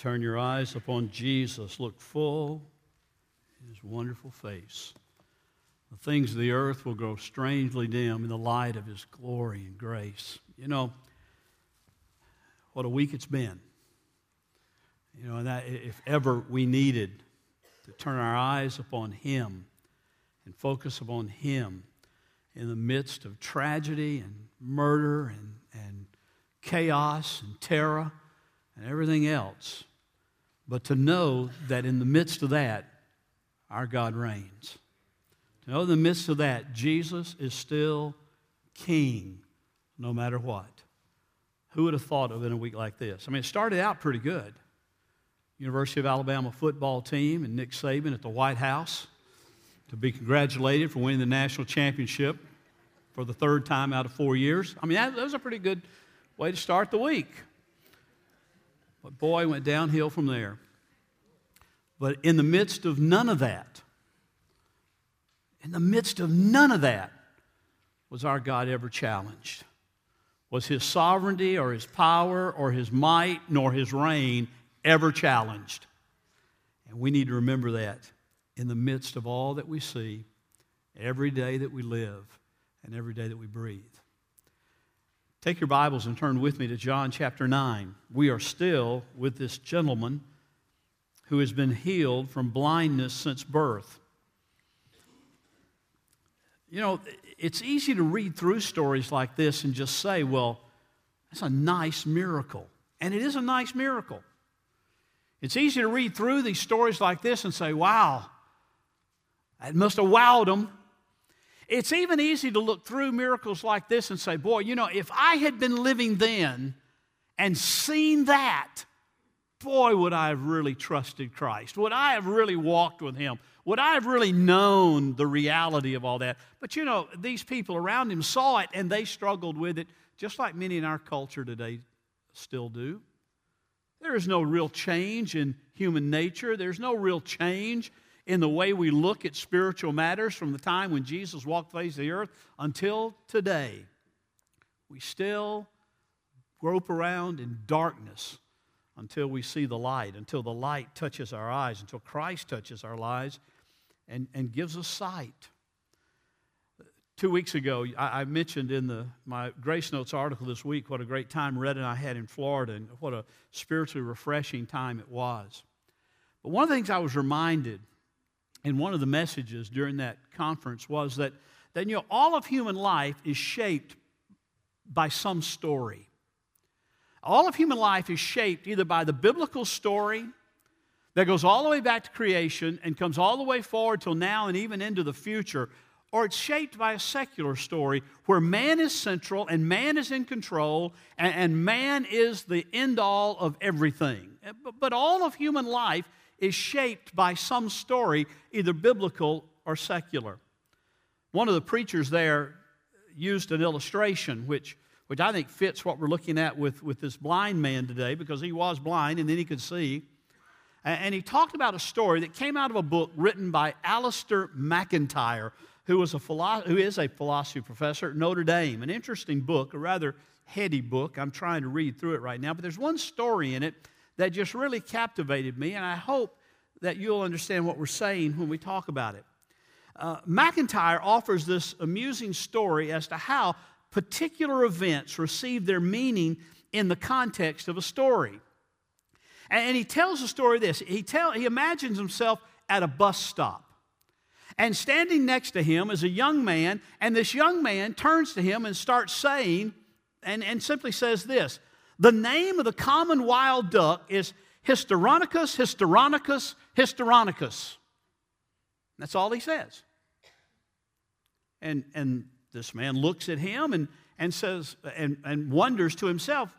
Turn your eyes upon Jesus. Look full in his wonderful face. The things of the earth will grow strangely dim in the light of his glory and grace. You know, what a week it's been. You know, and that if ever we needed to turn our eyes upon him and focus upon him in the midst of tragedy and murder and, and chaos and terror and everything else, but to know that in the midst of that, our God reigns. To know in the midst of that, Jesus is still king no matter what. Who would have thought of in a week like this? I mean, it started out pretty good. University of Alabama football team and Nick Saban at the White House to be congratulated for winning the national championship for the third time out of four years. I mean, that, that was a pretty good way to start the week. But boy, went downhill from there. But in the midst of none of that, in the midst of none of that, was our God ever challenged? Was his sovereignty or his power or his might nor his reign ever challenged? And we need to remember that in the midst of all that we see, every day that we live, and every day that we breathe. Take your Bibles and turn with me to John chapter 9. We are still with this gentleman who has been healed from blindness since birth. You know, it's easy to read through stories like this and just say, well, that's a nice miracle. And it is a nice miracle. It's easy to read through these stories like this and say, wow, that must have wowed them. It's even easy to look through miracles like this and say, boy, you know, if I had been living then and seen that, boy, would I have really trusted Christ. Would I have really walked with Him? Would I have really known the reality of all that? But you know, these people around him saw it and they struggled with it, just like many in our culture today still do. There is no real change in human nature, there's no real change in the way we look at spiritual matters from the time when Jesus walked the face of the earth until today. We still grope around in darkness until we see the light, until the light touches our eyes, until Christ touches our lives and, and gives us sight. Two weeks ago, I, I mentioned in the, my Grace Notes article this week what a great time Red and I had in Florida and what a spiritually refreshing time it was. But one of the things I was reminded in one of the messages during that conference was that, that you know, all of human life is shaped by some story. All of human life is shaped either by the biblical story that goes all the way back to creation and comes all the way forward till now and even into the future, or it's shaped by a secular story where man is central and man is in control and, and man is the end all of everything. But all of human life is shaped by some story, either biblical or secular. One of the preachers there used an illustration which, which I think fits what we're looking at with, with this blind man today because he was blind and then he could see. And he talked about a story that came out of a book written by Alasdair MacIntyre, who, was a philo- who is a philosophy professor at Notre Dame. An interesting book, a rather heady book. I'm trying to read through it right now, but there's one story in it that just really captivated me, and I hope that you'll understand what we're saying when we talk about it. Uh, MacIntyre offers this amusing story as to how particular events receive their meaning in the context of a story. And, and he tells the story this he, tell, he imagines himself at a bus stop. And standing next to him is a young man, and this young man turns to him and starts saying, and, and simply says this the name of the common wild duck is Histrionicus, Histrionicus, Histrionicus. That's all he says. And, and this man looks at him and, and says, and, and wonders to himself,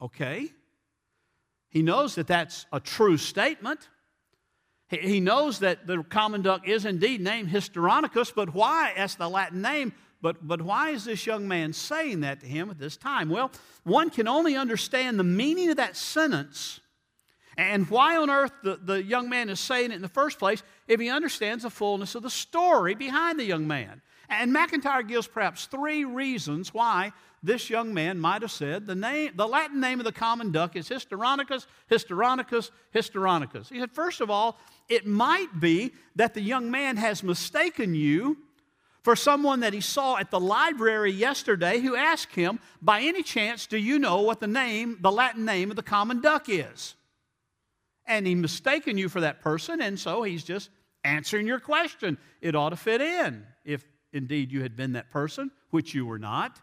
okay. He knows that that's a true statement. He, he knows that the common duck is indeed named Histrionicus, but why? That's the Latin name. But, but why is this young man saying that to him at this time? Well, one can only understand the meaning of that sentence and why on earth the, the young man is saying it in the first place if he understands the fullness of the story behind the young man. And MacIntyre gives perhaps three reasons why this young man might have said the, name, the Latin name of the common duck is Histrionicus, Histrionicus, Histrionicus. He said, first of all, it might be that the young man has mistaken you for someone that he saw at the library yesterday who asked him, by any chance, do you know what the name, the Latin name of the common duck is? And he mistaken you for that person, and so he's just answering your question. It ought to fit in if indeed you had been that person, which you were not.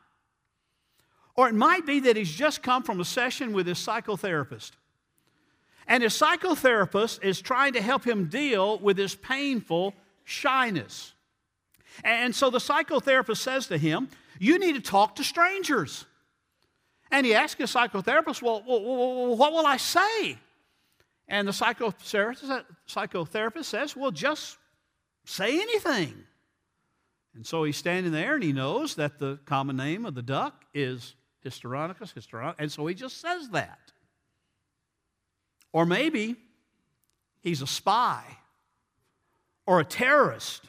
Or it might be that he's just come from a session with his psychotherapist. And his psychotherapist is trying to help him deal with his painful shyness. And so the psychotherapist says to him, You need to talk to strangers. And he asks his psychotherapist, Well, what will I say? And the psychotherapist says, Well, just say anything. And so he's standing there and he knows that the common name of the duck is Histrionicus, Histrionicus, and so he just says that. Or maybe he's a spy or a terrorist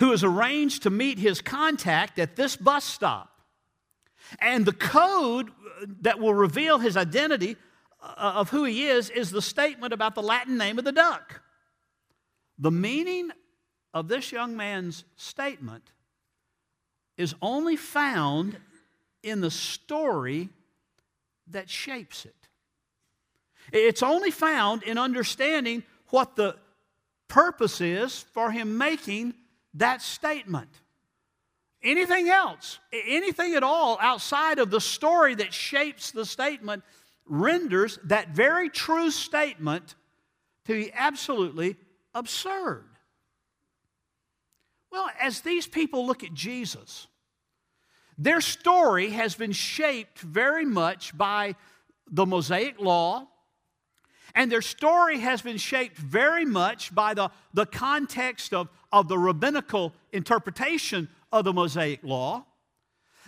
who has arranged to meet his contact at this bus stop. And the code that will reveal his identity uh, of who he is is the statement about the Latin name of the duck. The meaning of this young man's statement is only found in the story that shapes it. It's only found in understanding what the purpose is for him making that statement. Anything else, anything at all outside of the story that shapes the statement renders that very true statement to be absolutely absurd. Well, as these people look at Jesus, their story has been shaped very much by the Mosaic Law, and their story has been shaped very much by the, the context of, of the rabbinical interpretation of the Mosaic Law.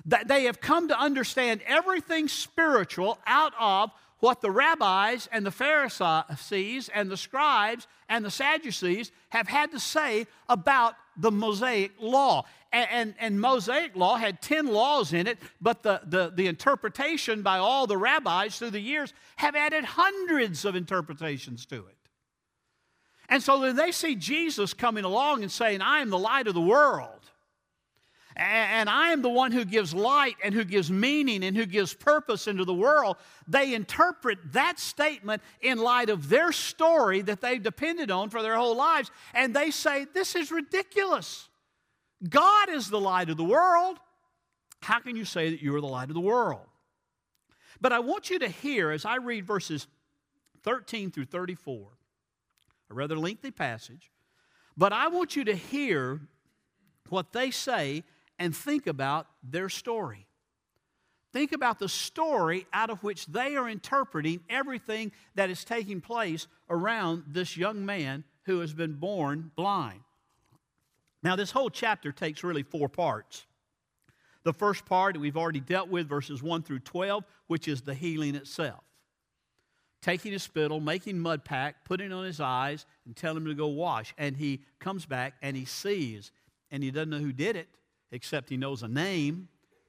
That they have come to understand everything spiritual out of what the rabbis and the Pharisees and the scribes and the Sadducees have had to say about the Mosaic law. And, and, and, Mosaic law had 10 laws in it, but the, the, the interpretation by all the rabbis through the years have added hundreds of interpretations to it. And so then they see Jesus coming along and saying, I am the light of the world. And I am the one who gives light and who gives meaning and who gives purpose into the world. They interpret that statement in light of their story that they've depended on for their whole lives. And they say, This is ridiculous. God is the light of the world. How can you say that you are the light of the world? But I want you to hear as I read verses 13 through 34, a rather lengthy passage, but I want you to hear what they say and think about their story. Think about the story out of which they are interpreting everything that is taking place around this young man who has been born blind. Now, this whole chapter takes really four parts. The first part we've already dealt with, verses 1 through 12, which is the healing itself. Taking a spittle, making mud pack, putting on his eyes, and telling him to go wash. And he comes back and he sees, and he doesn't know who did it except he knows a name,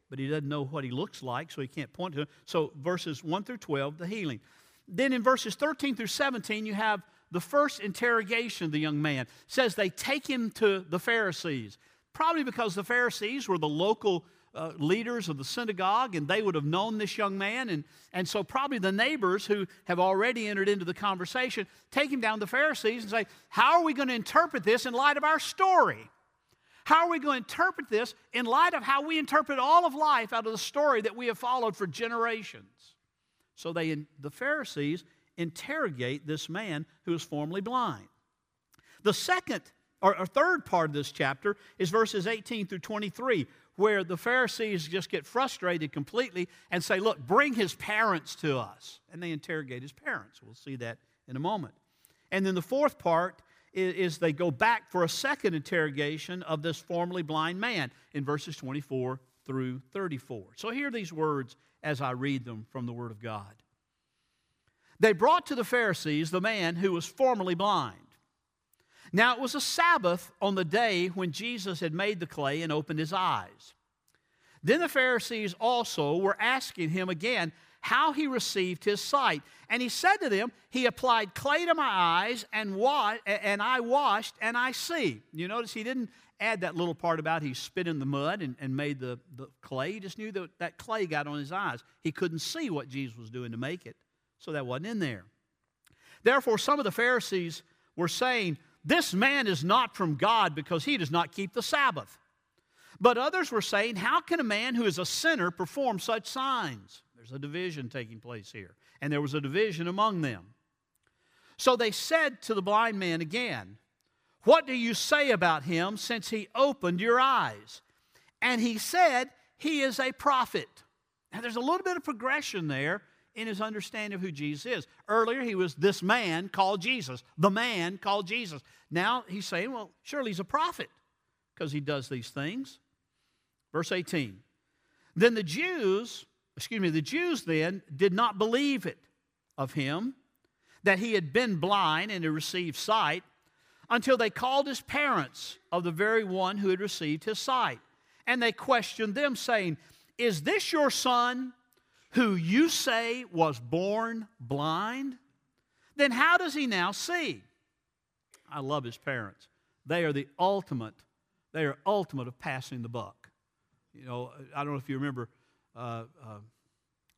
but he doesn't know what he looks like, so he can't point to him. So, verses 1 through 12, the healing. Then in verses 13 through 17, you have the first interrogation of the young man. It says they take him to the Pharisees, probably because the Pharisees were the local uh, leaders of the synagogue and they would have known this young man. And, and so, probably the neighbors who have already entered into the conversation take him down to the Pharisees and say, How are we going to interpret this in light of our story? How are we going to interpret this in light of how we interpret all of life out of the story that we have followed for generations? So they, the Pharisees interrogate this man who is formerly blind. The second or, or third part of this chapter is verses 18 through 23, where the Pharisees just get frustrated completely and say, Look, bring his parents to us. And they interrogate his parents. We'll see that in a moment. And then the fourth part is, they go back for a second interrogation of this formerly blind man in verses 24 through 34. So hear these words as I read them from the Word of God. They brought to the Pharisees the man who was formerly blind. Now it was a Sabbath on the day when Jesus had made the clay and opened his eyes. Then the Pharisees also were asking him again how he received his sight. And he said to them, He applied clay to my eyes, and, wa- and I washed, and I see. You notice he didn't add that little part about he spit in the mud and, and made the, the clay. He just knew that that clay got on his eyes. He couldn't see what Jesus was doing to make it, so that wasn't in there. Therefore, some of the Pharisees were saying, This man is not from God because he does not keep the Sabbath. But others were saying, How can a man who is a sinner perform such signs? There's a division taking place here. And there was a division among them. So they said to the blind man again, What do you say about him since he opened your eyes? And he said, He is a prophet. Now there's a little bit of progression there in his understanding of who Jesus is. Earlier, he was this man called Jesus, the man called Jesus. Now he's saying, Well, surely he's a prophet because he does these things. Verse 18. Then the Jews, excuse me, the Jews then did not believe it of him that he had been blind and had received sight until they called his parents of the very one who had received his sight. And they questioned them, saying, Is this your son who you say was born blind? Then how does he now see? I love his parents. They are the ultimate, they are ultimate of passing the buck. You know, I don't know if you remember uh, uh,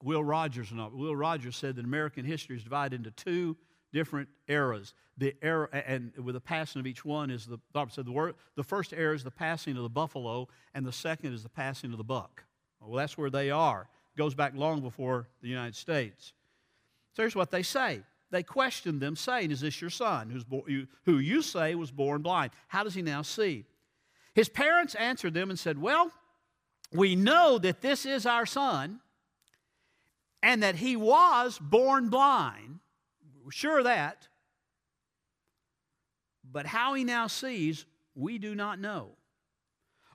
Will Rogers not. Will Rogers said that American history is divided into two different eras. The era, and with the passing of each one is the said the word. The first era is the passing of the buffalo, and the second is the passing of the buck. Well, that's where they are. It goes back long before the United States. So here's what they say. They questioned them, saying, "Is this your son, who's bo- you, who you say was born blind? How does he now see?" His parents answered them and said, "Well." We know that this is our son and that he was born blind. We're sure that. But how he now sees, we do not know.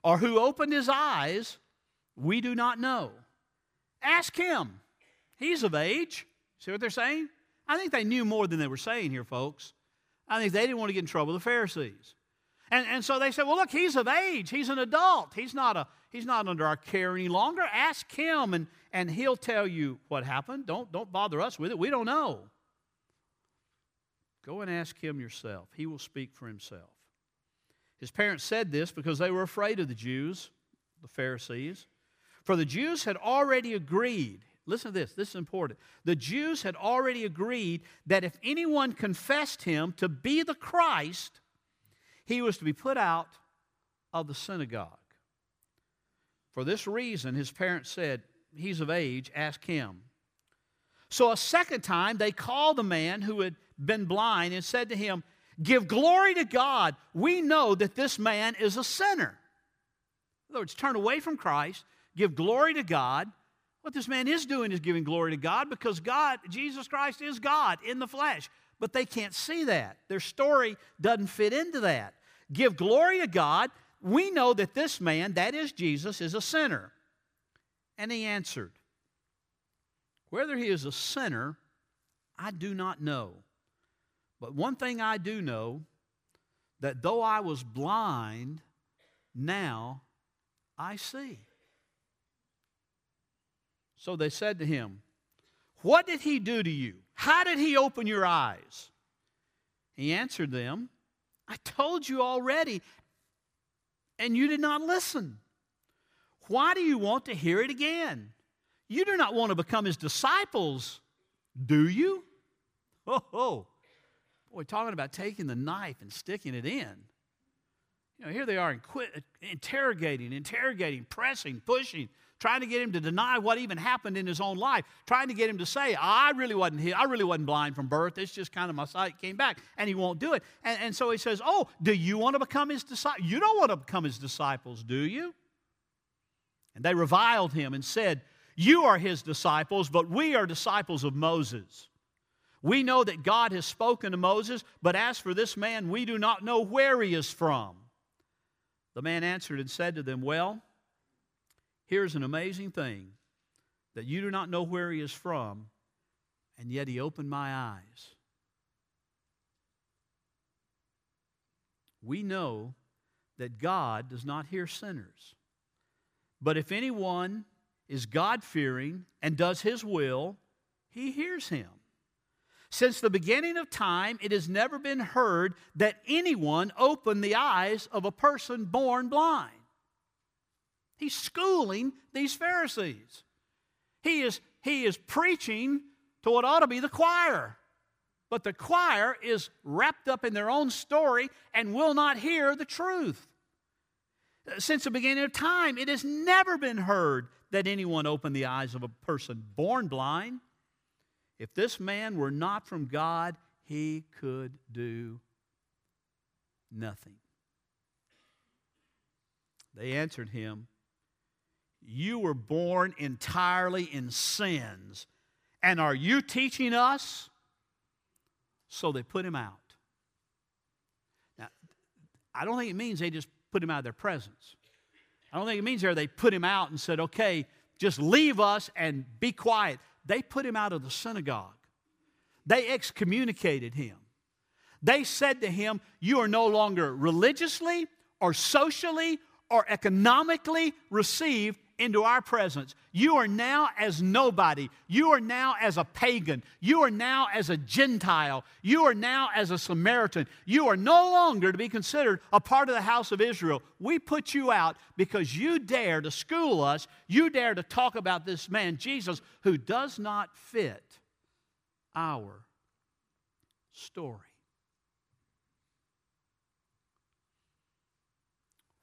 Or who opened his eyes, we do not know. Ask him. He's of age. See what they're saying? I think they knew more than they were saying here, folks. I think they didn't want to get in trouble with the Pharisees. And, and so they said, well, look, he's of age. He's an adult. He's not, a, he's not under our care any longer. Ask him, and, and he'll tell you what happened. Don't, don't bother us with it. We don't know. Go and ask him yourself. He will speak for himself. His parents said this because they were afraid of the Jews, the Pharisees. For the Jews had already agreed. Listen to this, this is important. The Jews had already agreed that if anyone confessed him to be the Christ, he was to be put out of the synagogue. For this reason, his parents said, He's of age, ask him. So a second time, they called the man who had been blind and said to him, Give glory to God. We know that this man is a sinner. In other words, turn away from Christ, give glory to God. What this man is doing is giving glory to God because God, Jesus Christ, is God in the flesh but they can't see that. Their story doesn't fit into that. Give glory to God. We know that this man, that is Jesus, is a sinner. And he answered, Whether he is a sinner, I do not know. But one thing I do know that though I was blind, now I see. So they said to him, What did he do to you? How did he open your eyes? He answered them, I told you already, and you did not listen. Why do you want to hear it again? You do not want to become his disciples, do you? Oh. Boy, talking about taking the knife and sticking it in. You know, here they are interrogating, interrogating, pressing, pushing, trying to get him to deny what even happened in his own life, trying to get him to say, I really wasn't here. I really wasn't blind from birth. It's just kind of my sight came back. And he won't do it. And, and so he says, Oh, do you want to become his disciple? You don't want to become his disciples, do you? And they reviled him and said, You are his disciples, but we are disciples of Moses. We know that God has spoken to Moses, but as for this man, we do not know where he is from. The man answered and said to them, Well, Here's an amazing thing that you do not know where he is from, and yet he opened my eyes. we know that God does not hear sinners. But if anyone is God fearing and does his will, he hears him. Since the beginning of time, it has never been heard that anyone opened the eyes of a person born blind. He's schooling these Pharisees. He is, he is preaching to what ought to be the choir. But the choir is wrapped up in their own story and will not hear the truth. Since the beginning of time, it has never been heard that anyone opened the eyes of a person born blind. If this man were not from God, he could do nothing. They answered him, You were born entirely in sins, and are you teaching us? So they put him out. Now, I don't think it means they just put him out of their presence. I don't think it means there they put him out and said, okay, just leave us and be quiet. They put him out of the synagogue. They excommunicated him. They said to him, You are no longer religiously or socially or economically received into our presence. You are now as nobody. You are now as a pagan. You are now as a Gentile. You are now as a Samaritan. You are no longer to be considered a part of the house of Israel. We put you out because you dare to school us. You dare to talk about this man, Jesus, who does not fit our story.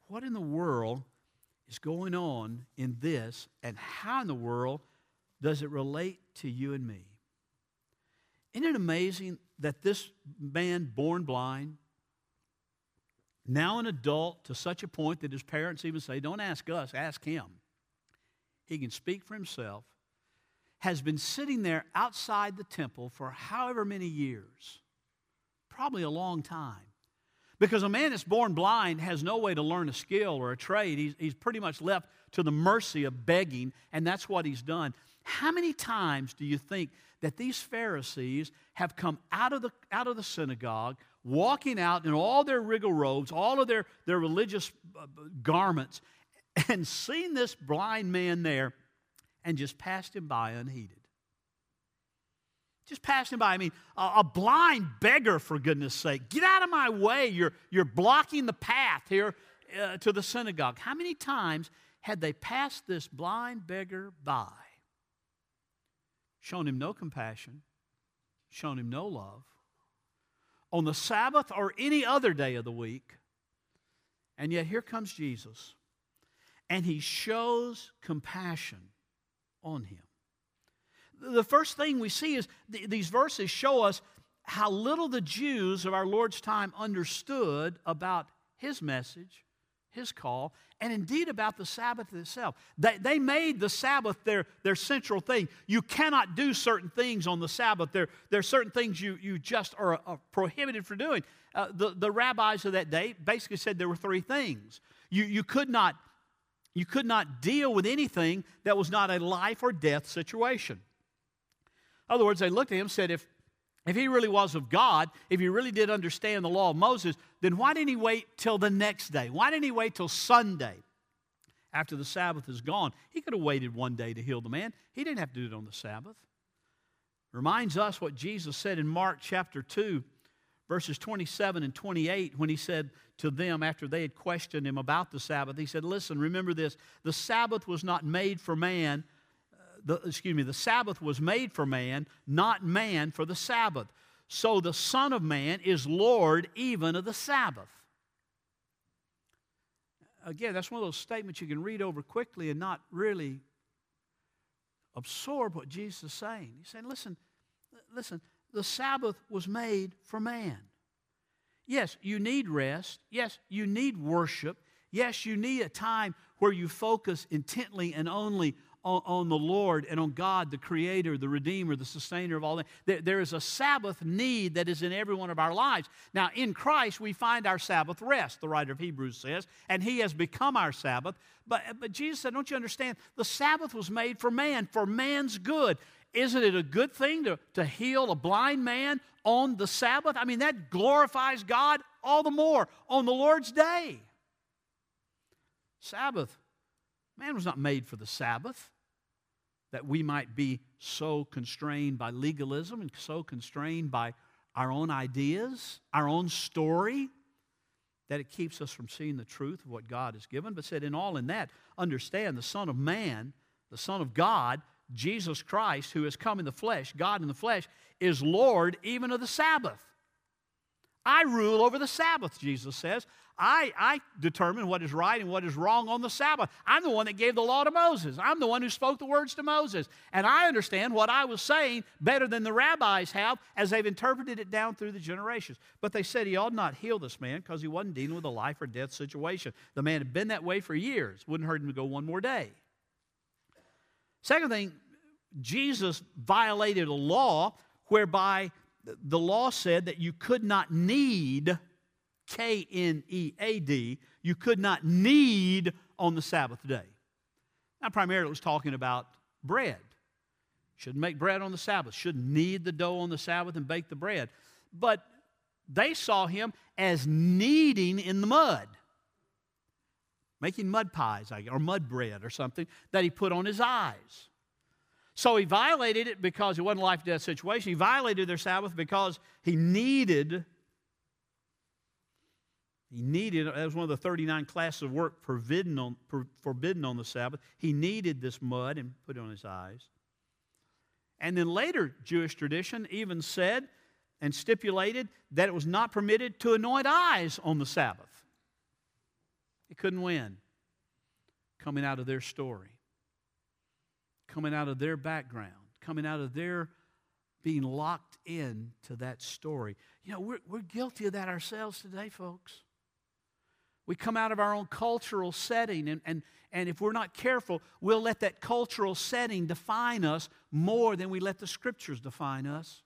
What in the world is going on in this, and how in the world does it relate to you and me? Isn't it amazing that this man, born blind, now an adult to such a point that his parents even say, Don't ask us, ask him. He can speak for himself, has been sitting there outside the temple for however many years, probably a long time. Because a man that's born blind has no way to learn a skill or a trade. He's, he's pretty much left to the mercy of begging, and that's what he's done. How many times do you think that these Pharisees have come out of the, out of the synagogue, walking out in all their regal robes, all of their, their religious uh, garments, and seen this blind man there and just passed him by unheeded? Just passing by. I mean, a, blind beggar, for goodness sake. Get out of my way. You're, you're blocking the path here uh, to the synagogue. How many times had they passed this blind beggar by? Shown him no compassion, shown him no love. On the Sabbath or any other day of the week. And yet here comes Jesus, and he shows compassion on him the first thing we see is th- these verses show us how little the Jews of our Lord's time understood about his message, his call, and indeed about the Sabbath itself. They, they made the Sabbath their, their central thing. You cannot do certain things on the Sabbath. There, there are certain things you, you just are, are prohibited from doing. Uh, the, the rabbis of that day basically said there were three things. You, you, could not, you could not deal with anything that was not a life or death situation. Other words, they looked at him and said, if, if he really was of God, if he really did understand the law of Moses, then why didn't he wait till the next day? Why didn't he wait till Sunday after the Sabbath is gone? He could have waited one day to heal the man. He didn't have to do it on the Sabbath. Reminds us what Jesus said in Mark chapter 2, verses 27 and 28, when he said to them after they had questioned him about the Sabbath, he said, Listen, remember this the Sabbath was not made for man the, excuse me, the Sabbath was made for man, not man for the Sabbath. So the Son of Man is Lord even of the Sabbath. Again, that's one of those statements you can read over quickly and not really absorb what Jesus is saying. He's saying, listen, listen, the Sabbath was made for man. Yes, you need rest. Yes, you need worship. Yes, you need a time where you focus intently and only on, on, the Lord and on God, the Creator, the Redeemer, the Sustainer of all that. There, there is a Sabbath need that is in every one of our lives. Now, in Christ, we find our Sabbath rest, the writer of Hebrews says, and He has become our Sabbath. But, but Jesus said, Don't you understand? The Sabbath was made for man, for man's good. Isn't it a good thing to, to heal a blind man on the Sabbath? I mean, that glorifies God all the more on the Lord's day. Sabbath. Man was not made for the Sabbath that we might be so constrained by legalism and so constrained by our own ideas, our own story, that it keeps us from seeing the truth of what God has given. But said, in all in that, understand the Son of Man, the Son of God, Jesus Christ, who has come in the flesh, God in the flesh, is Lord even of the Sabbath. I rule over the Sabbath, Jesus says. I, I determine what is right and what is wrong on the Sabbath. I'm the one that gave the law to Moses. I'm the one who spoke the words to Moses. And I understand what I was saying better than the rabbis have as they've interpreted it down through the generations. But they said he ought not heal this man because he wasn't dealing with a life or death situation. The man had been that way for years. Wouldn't hurt him to go one more day. Second thing, Jesus violated a law whereby the law said that you could not knead, K N E A D, you could not knead on the Sabbath day. Now, primarily it was talking about bread. Shouldn't make bread on the Sabbath, shouldn't knead the dough on the Sabbath and bake the bread. But they saw him as kneading in the mud, making mud pies or mud bread or something that he put on his eyes. So he violated it because it wasn't a life death situation. He violated their Sabbath because he needed, he needed, that was one of the 39 classes of work forbidden on, forbidden on the Sabbath. He needed this mud and put it on his eyes. And then later, Jewish tradition even said and stipulated that it was not permitted to anoint eyes on the Sabbath. He couldn't win coming out of their story coming out of their background, coming out of their being locked in to that story. You know, we're, we're guilty of that ourselves today, folks. We come out of our own cultural setting, and, and, and if we're not careful, we'll let that cultural setting define us more than we let the scriptures define us.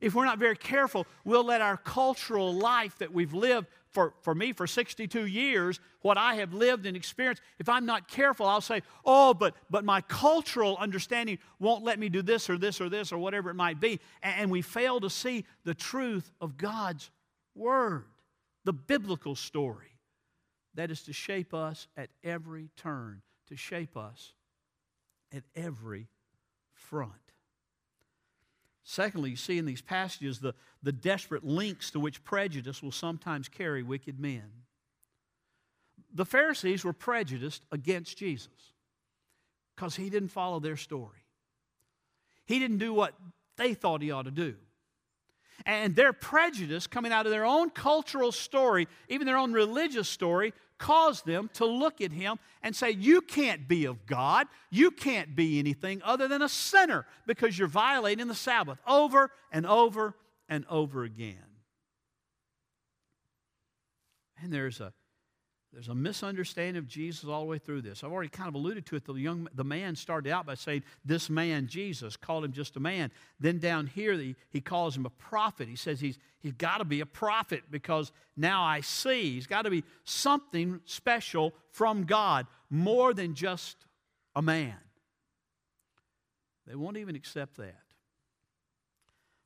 If we're not very careful, we'll let our cultural life that we've lived for, for me for 62 years, what I have lived and experienced, if I'm not careful, I'll say, oh, but, but my cultural understanding won't let me do this or this or this or whatever it might be. And, and we fail to see the truth of God's Word, the biblical story that is to shape us at every turn, to shape us at every front. Secondly, you see in these passages the, the desperate links to which prejudice will sometimes carry wicked men. The Pharisees were prejudiced against Jesus because he didn't follow their story. He didn't do what they thought he ought to do. And their prejudice coming out of their own cultural story, even their own religious story, caused them to look at him and say, You can't be of God. You can't be anything other than a sinner because you're violating the Sabbath over and over and over again. And there's a there's a misunderstanding of Jesus all the way through this. I've already kind of alluded to it. The young the man started out by saying, "This man, Jesus," called him just a man. Then down here, he, he calls him a prophet. He says he's he's got to be a prophet because now I see. He's got to be something special from God, more than just a man. They won't even accept that.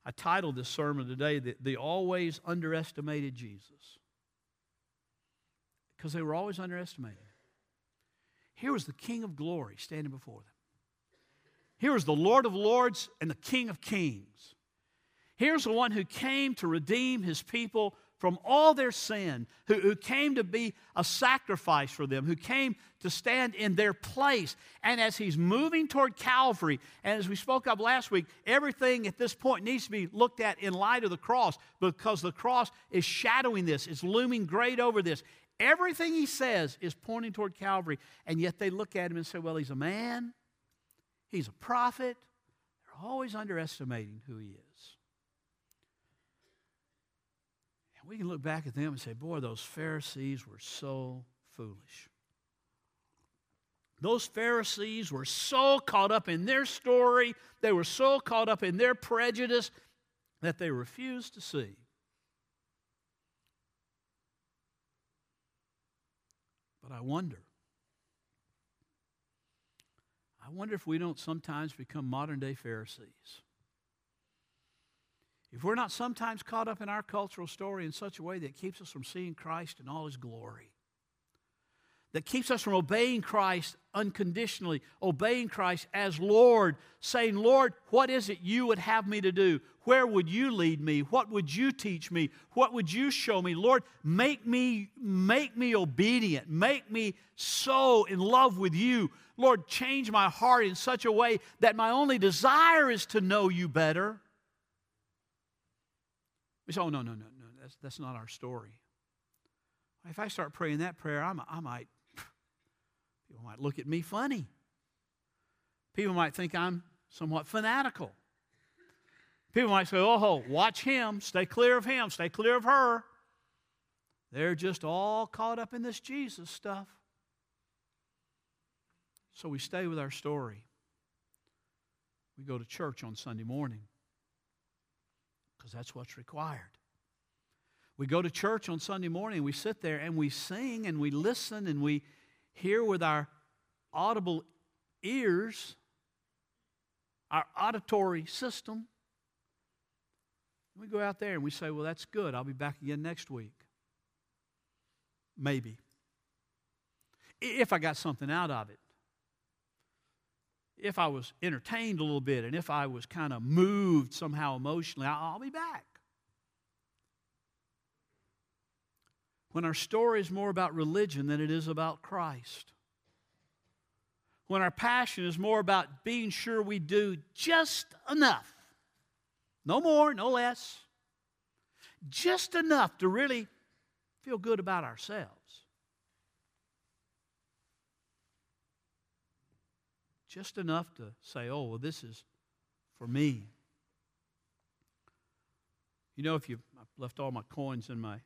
I titled this sermon today, "The, the Always Underestimated Jesus." Because they were always underestimated. Here was the King of glory standing before them. Here was the Lord of lords and the King of kings. Here's the one who came to redeem his people from all their sin, who, who came to be a sacrifice for them, who came to stand in their place. And as he's moving toward Calvary, and as we spoke of last week, everything at this point needs to be looked at in light of the cross because the cross is shadowing this, it's looming great over this. Everything he says is pointing toward Calvary, and yet they look at him and say, well, he's a man, he's a prophet. They're always underestimating who he is. And we can look back at them and say, boy, those Pharisees were so foolish. Those Pharisees were so caught up in their story, they were so caught up in their prejudice that they refused to see But I wonder. I wonder if we don't sometimes become modern day Pharisees. if we're not sometimes caught up in our cultural story in such a way that keeps us from seeing Christ in all his glory, that keeps us from obeying Christ unconditionally, obeying Christ as Lord, saying, Lord, what is it you would have me to do? Where would you lead me? What would you teach me? What would you show me? Lord, make me make me obedient. Make me so in love with you. Lord, change my heart in such a way that my only desire is to know you better. We say, oh, no, no, no, no, that's, that's not our story. If I start praying that prayer, I'm, I might People might look at me funny. People might think I'm somewhat fanatical. People might say, oh, watch him, stay clear of him, stay clear of her. They're just all caught up in this Jesus stuff. So we stay with our story. We go to church on Sunday morning because that's what's required. We go to church on Sunday morning, we sit there and we sing and we listen and we hear with our audible ears, our auditory system. We go out there and we say, Well, that's good. I'll be back again next week. Maybe. If I got something out of it. If I was entertained a little bit and if I was kind of moved somehow emotionally, I'll be back. When our story is more about religion than it is about Christ. When our passion is more about being sure we do just enough, no more, no less, just enough to really feel good about ourselves. Just enough to say, oh, well, this is for me. You know, if you I've left all my coins in my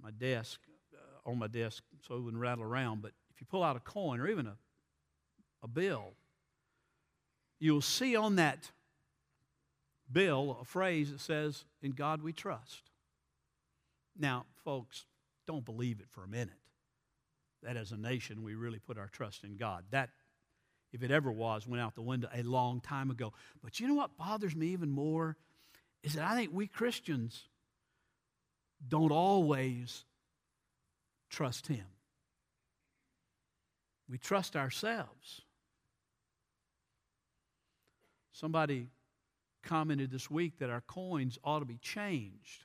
my desk, uh, on my desk, so it wouldn't rattle around. But if you pull out a coin or even a, a bill, you'll see on that bill a phrase that says, In God we trust. Now, folks, don't believe it for a minute. That as a nation, we really put our trust in God. That, if it ever was, went out the window a long time ago. But you know what bothers me even more? Is that I think we Christians don't always trust Him. We trust ourselves. Somebody commented this week that our coins ought to be changed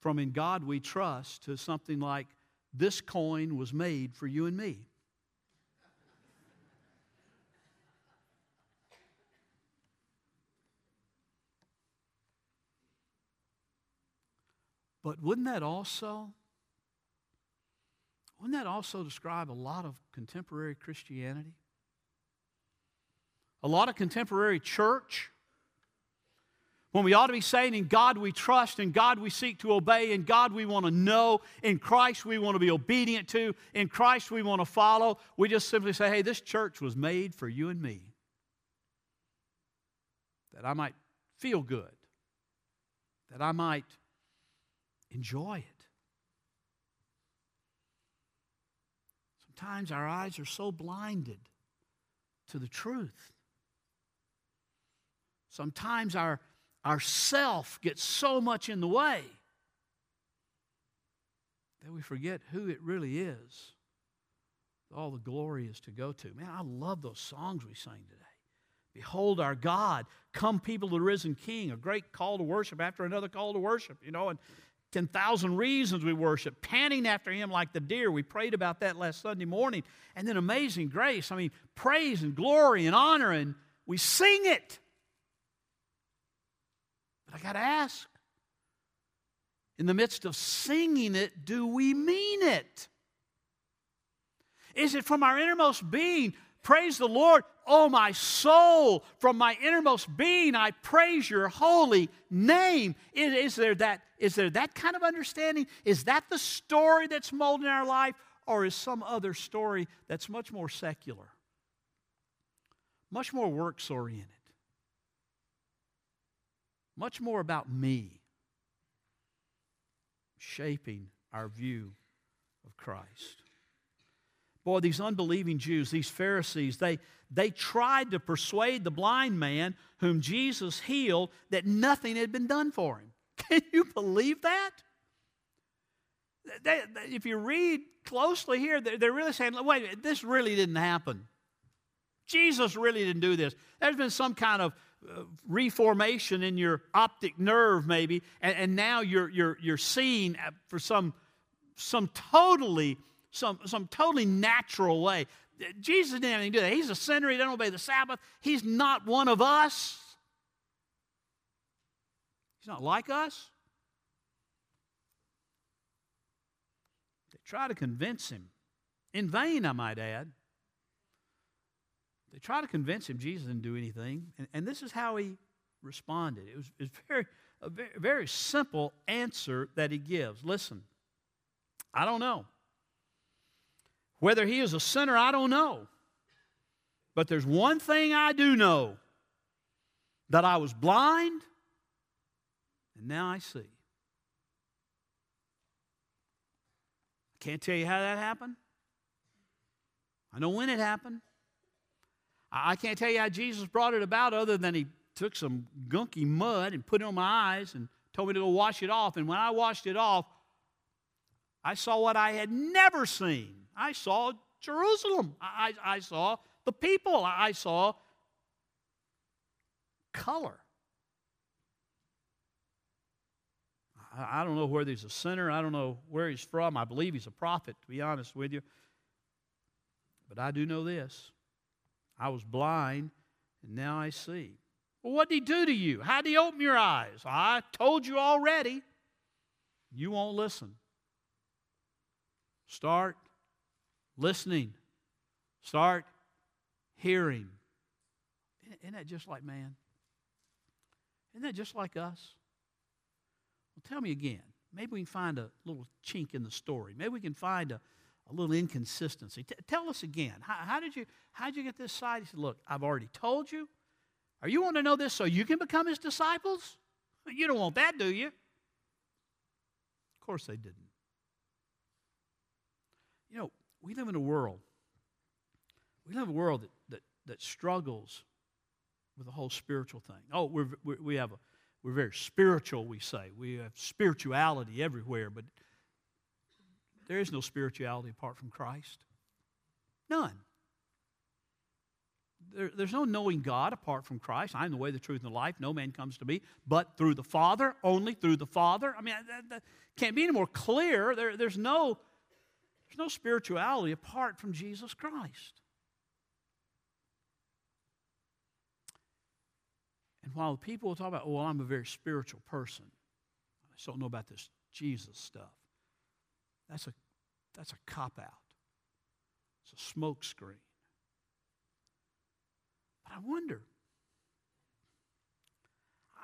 from in God we trust to something like this coin was made for you and me. But wouldn't that also wouldn't that also describe a lot of contemporary Christianity? A lot of contemporary church? When we ought to be saying, In God we trust, in God we seek to obey, in God we want to know, in Christ we want to be obedient to, in Christ we want to follow, we just simply say, Hey, this church was made for you and me. That I might feel good, that I might enjoy it. Sometimes our eyes are so blinded to the truth. Sometimes our, our self gets so much in the way that we forget who it really is. All the glory is to go to. Man, I love those songs we sang today. Behold our God. Come, people, the risen King. A great call to worship after another call to worship, you know. And 10,000 reasons we worship, panting after Him like the deer. We prayed about that last Sunday morning. And then amazing grace. I mean, praise and glory and honor, and we sing it. But I got to ask in the midst of singing it, do we mean it? Is it from our innermost being? Praise the Lord, oh my soul, from my innermost being, I praise your holy name. Is, is, there that, is there that kind of understanding? Is that the story that's molding our life? Or is some other story that's much more secular, much more works oriented, much more about me, shaping our view of Christ? Boy, these unbelieving Jews, these Pharisees, they, they tried to persuade the blind man whom Jesus healed that nothing had been done for him. Can you believe that? They, they, if you read closely here, they're, they're really saying, wait, this really didn't happen. Jesus really didn't do this. There's been some kind of uh, reformation in your optic nerve, maybe, and, and now you're, you're, you're seeing for some, some totally some, some totally natural way. Jesus didn't have anything to do that. He's a sinner. He doesn't obey the Sabbath. He's not one of us. He's not like us. They try to convince him. In vain, I might add. They try to convince him Jesus didn't do anything. And, and this is how he responded. It was, it was very, a very, very simple answer that he gives. Listen, I don't know. Whether he is a sinner, I don't know. But there's one thing I do know that I was blind and now I see. I can't tell you how that happened. I know when it happened. I can't tell you how Jesus brought it about other than he took some gunky mud and put it on my eyes and told me to go wash it off. And when I washed it off, I saw what I had never seen. I saw Jerusalem. I, I saw the people. I saw color. I don't know whether he's a sinner. I don't know where he's from. I believe he's a prophet, to be honest with you. But I do know this I was blind, and now I see. Well, what did he do to you? How did he open your eyes? I told you already. You won't listen. Start listening. Start hearing. Isn't that just like man? Isn't that just like us? Well, tell me again. Maybe we can find a little chink in the story. Maybe we can find a, a little inconsistency. T- tell us again. How, how, did you how did you get this side? He said, Look, I've already told you. Are you want to know this so you can become his disciples? You don't want that, do you? Of course they didn't. You know, we live in a world, we live in a world that, that, that struggles with the whole spiritual thing. Oh, we're, we're, we have a, we're very spiritual, we say. We have spirituality everywhere, but there is no spirituality apart from Christ. None. There, there's no knowing God apart from Christ. I am the way, the truth, and the life. No man comes to me but through the Father, only through the Father. I mean, that, that can't be any more clear. There, there's no there's no spirituality apart from Jesus Christ. And while people will talk about, oh, well, I'm a very spiritual person, I just don't know about this Jesus stuff. That's a, that's a cop out. It's a smokescreen. But I wonder,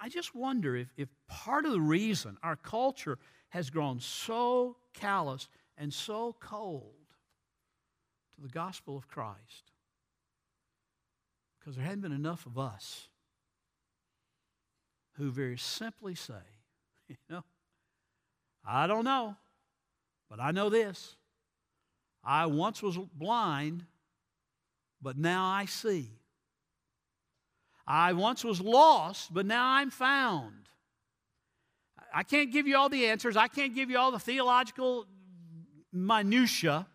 I just wonder if, if part of the reason our culture has grown so callous and so cold to the gospel of Christ because there hadn't been enough of us who very simply say, you know, I don't know, but I know this. I once was blind, but now I see. I once was lost, but now I'm found. I can't give you all the answers. I can't give you all the theological minutia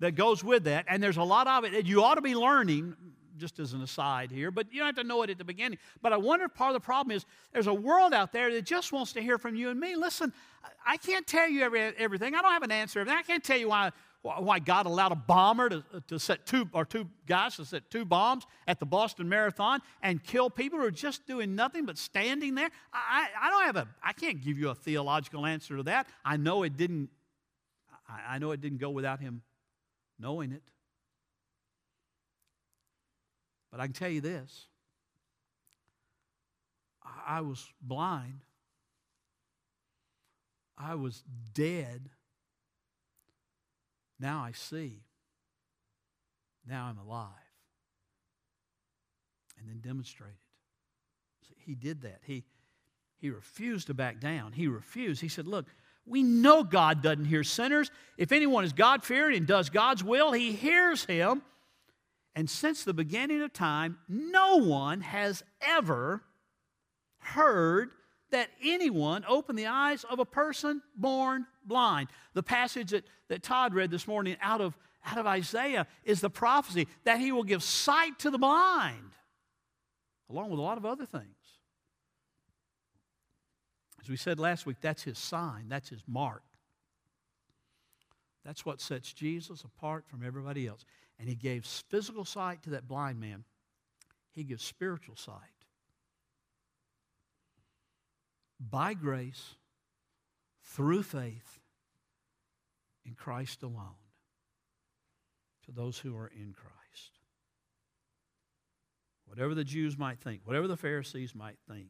that goes with that, and there's a lot of it that you ought to be learning, just as an aside here, but you don't have to know it at the beginning. But I wonder if part of the problem is there's a world out there that just wants to hear from you and me. Listen, I can't tell you every, everything. I don't have an answer. I can't tell you why, why God allowed a bomber to, to set two, or two guys to set two bombs at the Boston Marathon and kill people who are just doing nothing but standing there. I, I don't have a, I can't give you a theological answer to that. I know it didn't I, I know it didn't go without him knowing it. But I can tell you this I was blind, I was dead. Now I see. Now I'm alive. And then demonstrated. See, he did that. He, he refused to back down. He refused. He said, Look, We know God doesn't hear sinners. If anyone is God fearing and does God's will, he hears him. And since the beginning of time, no one has ever heard that anyone opened the eyes of a person born blind. The passage that, that Todd read this morning out of, out of Isaiah is the prophecy that he will give sight to the blind, along with a lot of other things. As we said last week, that's his sign, that's his mark. That's what sets Jesus apart from everybody else. And he gave physical sight to that blind man, he gives spiritual sight. By grace, through faith in Christ alone, to those who are in Christ. Whatever the Jews might think, whatever the Pharisees might think,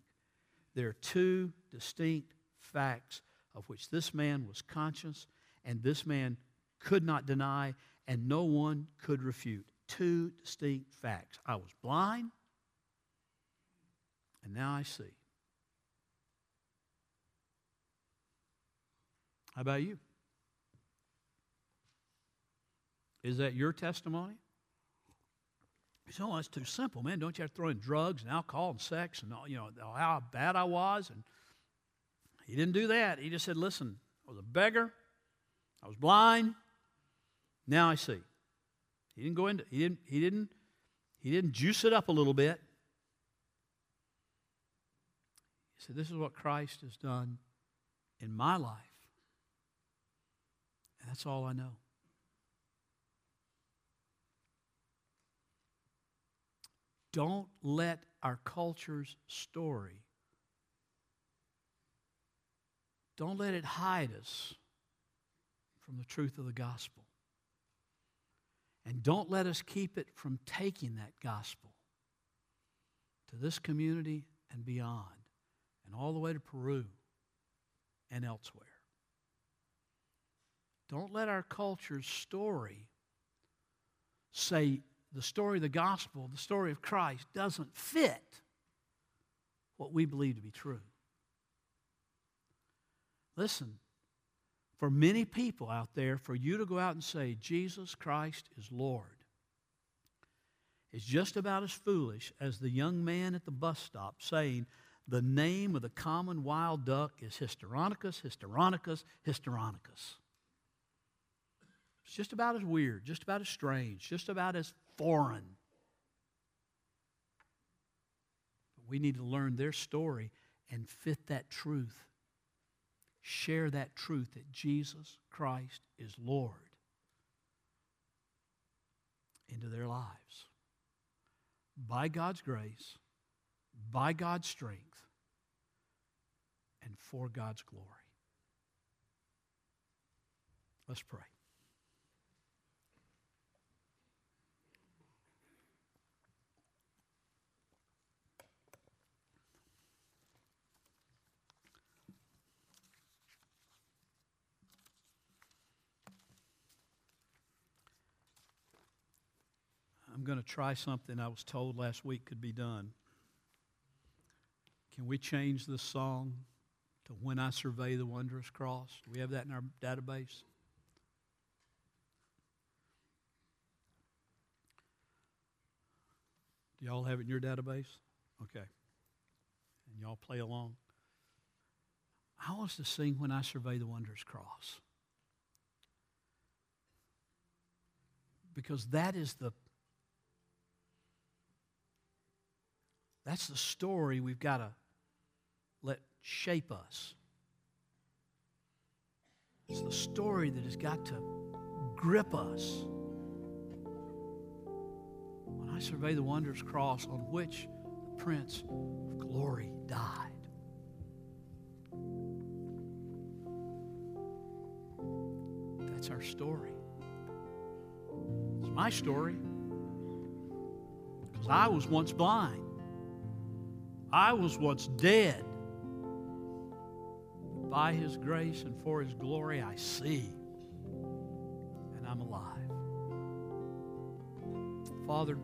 there are two distinct facts of which this man was conscious and this man could not deny and no one could refute. Two distinct facts. I was blind and now I see. How about you? Is that your testimony? You say, oh, that's too simple, man. Don't you have to throw in drugs and alcohol and sex and all, you know, how bad I was? And he didn't do that. He just said, listen, I was a beggar. I was blind. Now I see. He didn't go into, he didn't, he didn't, he didn't juice it up a little bit. He said, this is what Christ has done in my life. And that's all I know. Don't let our culture's story, don't let it hide us from the truth of the gospel. And don't let us keep it from taking that gospel to this community and beyond, and all the way to Peru and elsewhere. Don't let our culture's story say the story of the gospel, the story of Christ, doesn't fit what we believe to be true. Listen, for many people out there, for you to go out and say, Jesus Christ is Lord, is just about as foolish as the young man at the bus stop saying, the name of the common wild duck is Histrionicus, Histrionicus, Histrionicus. It's just about as weird, just about as strange, just about as foreign. But we need to learn their story and fit that truth. Share that truth that Jesus Christ is Lord into their lives. By God's grace, by God's strength, and for God's glory. Let's pray. I'm going to try something I was told last week could be done. Can we change this song to When I Survey the Wondrous Cross? Do we have that in our database? Do y'all have it in your database? Okay. And y'all play along. I want us to sing When I Survey the Wondrous Cross. Because that is the That's the story we've got to let shape us. It's the story that has got to grip us. When I survey the wondrous cross on which the Prince of Glory died. That's our story. It's my story. Because I was once blind. I was once dead. By His grace and for His glory, I see. And I'm alive. Father,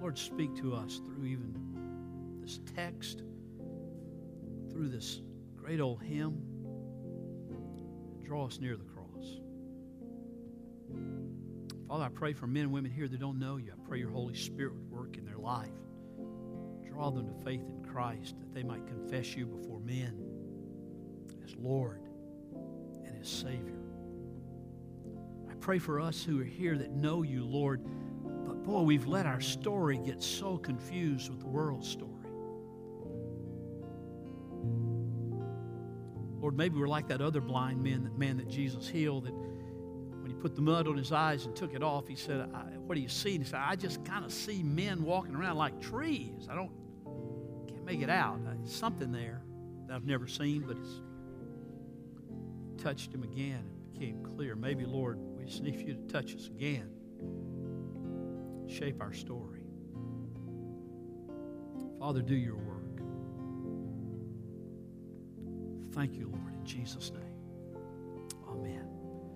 Lord, speak to us through even this text, through this great old hymn. Draw us near the cross. Father, I pray for men and women here that don't know you. I pray your Holy Spirit would work in their life. Draw them to faith in Christ that they might confess you before men as Lord and as Savior. I pray for us who are here that know you, Lord, but boy, we've let our story get so confused with the world's story. Lord, maybe we're like that other blind man, that man that Jesus healed, that when he put the mud on his eyes and took it off, he said, What do you see? And he said, I just kind of see men walking around like trees. I don't, it out. Uh, There's something there that I've never seen, but it's touched him again. It became clear. Maybe, Lord, we just need you to touch us again, shape our story. Father, do your work. Thank you, Lord, in Jesus' name.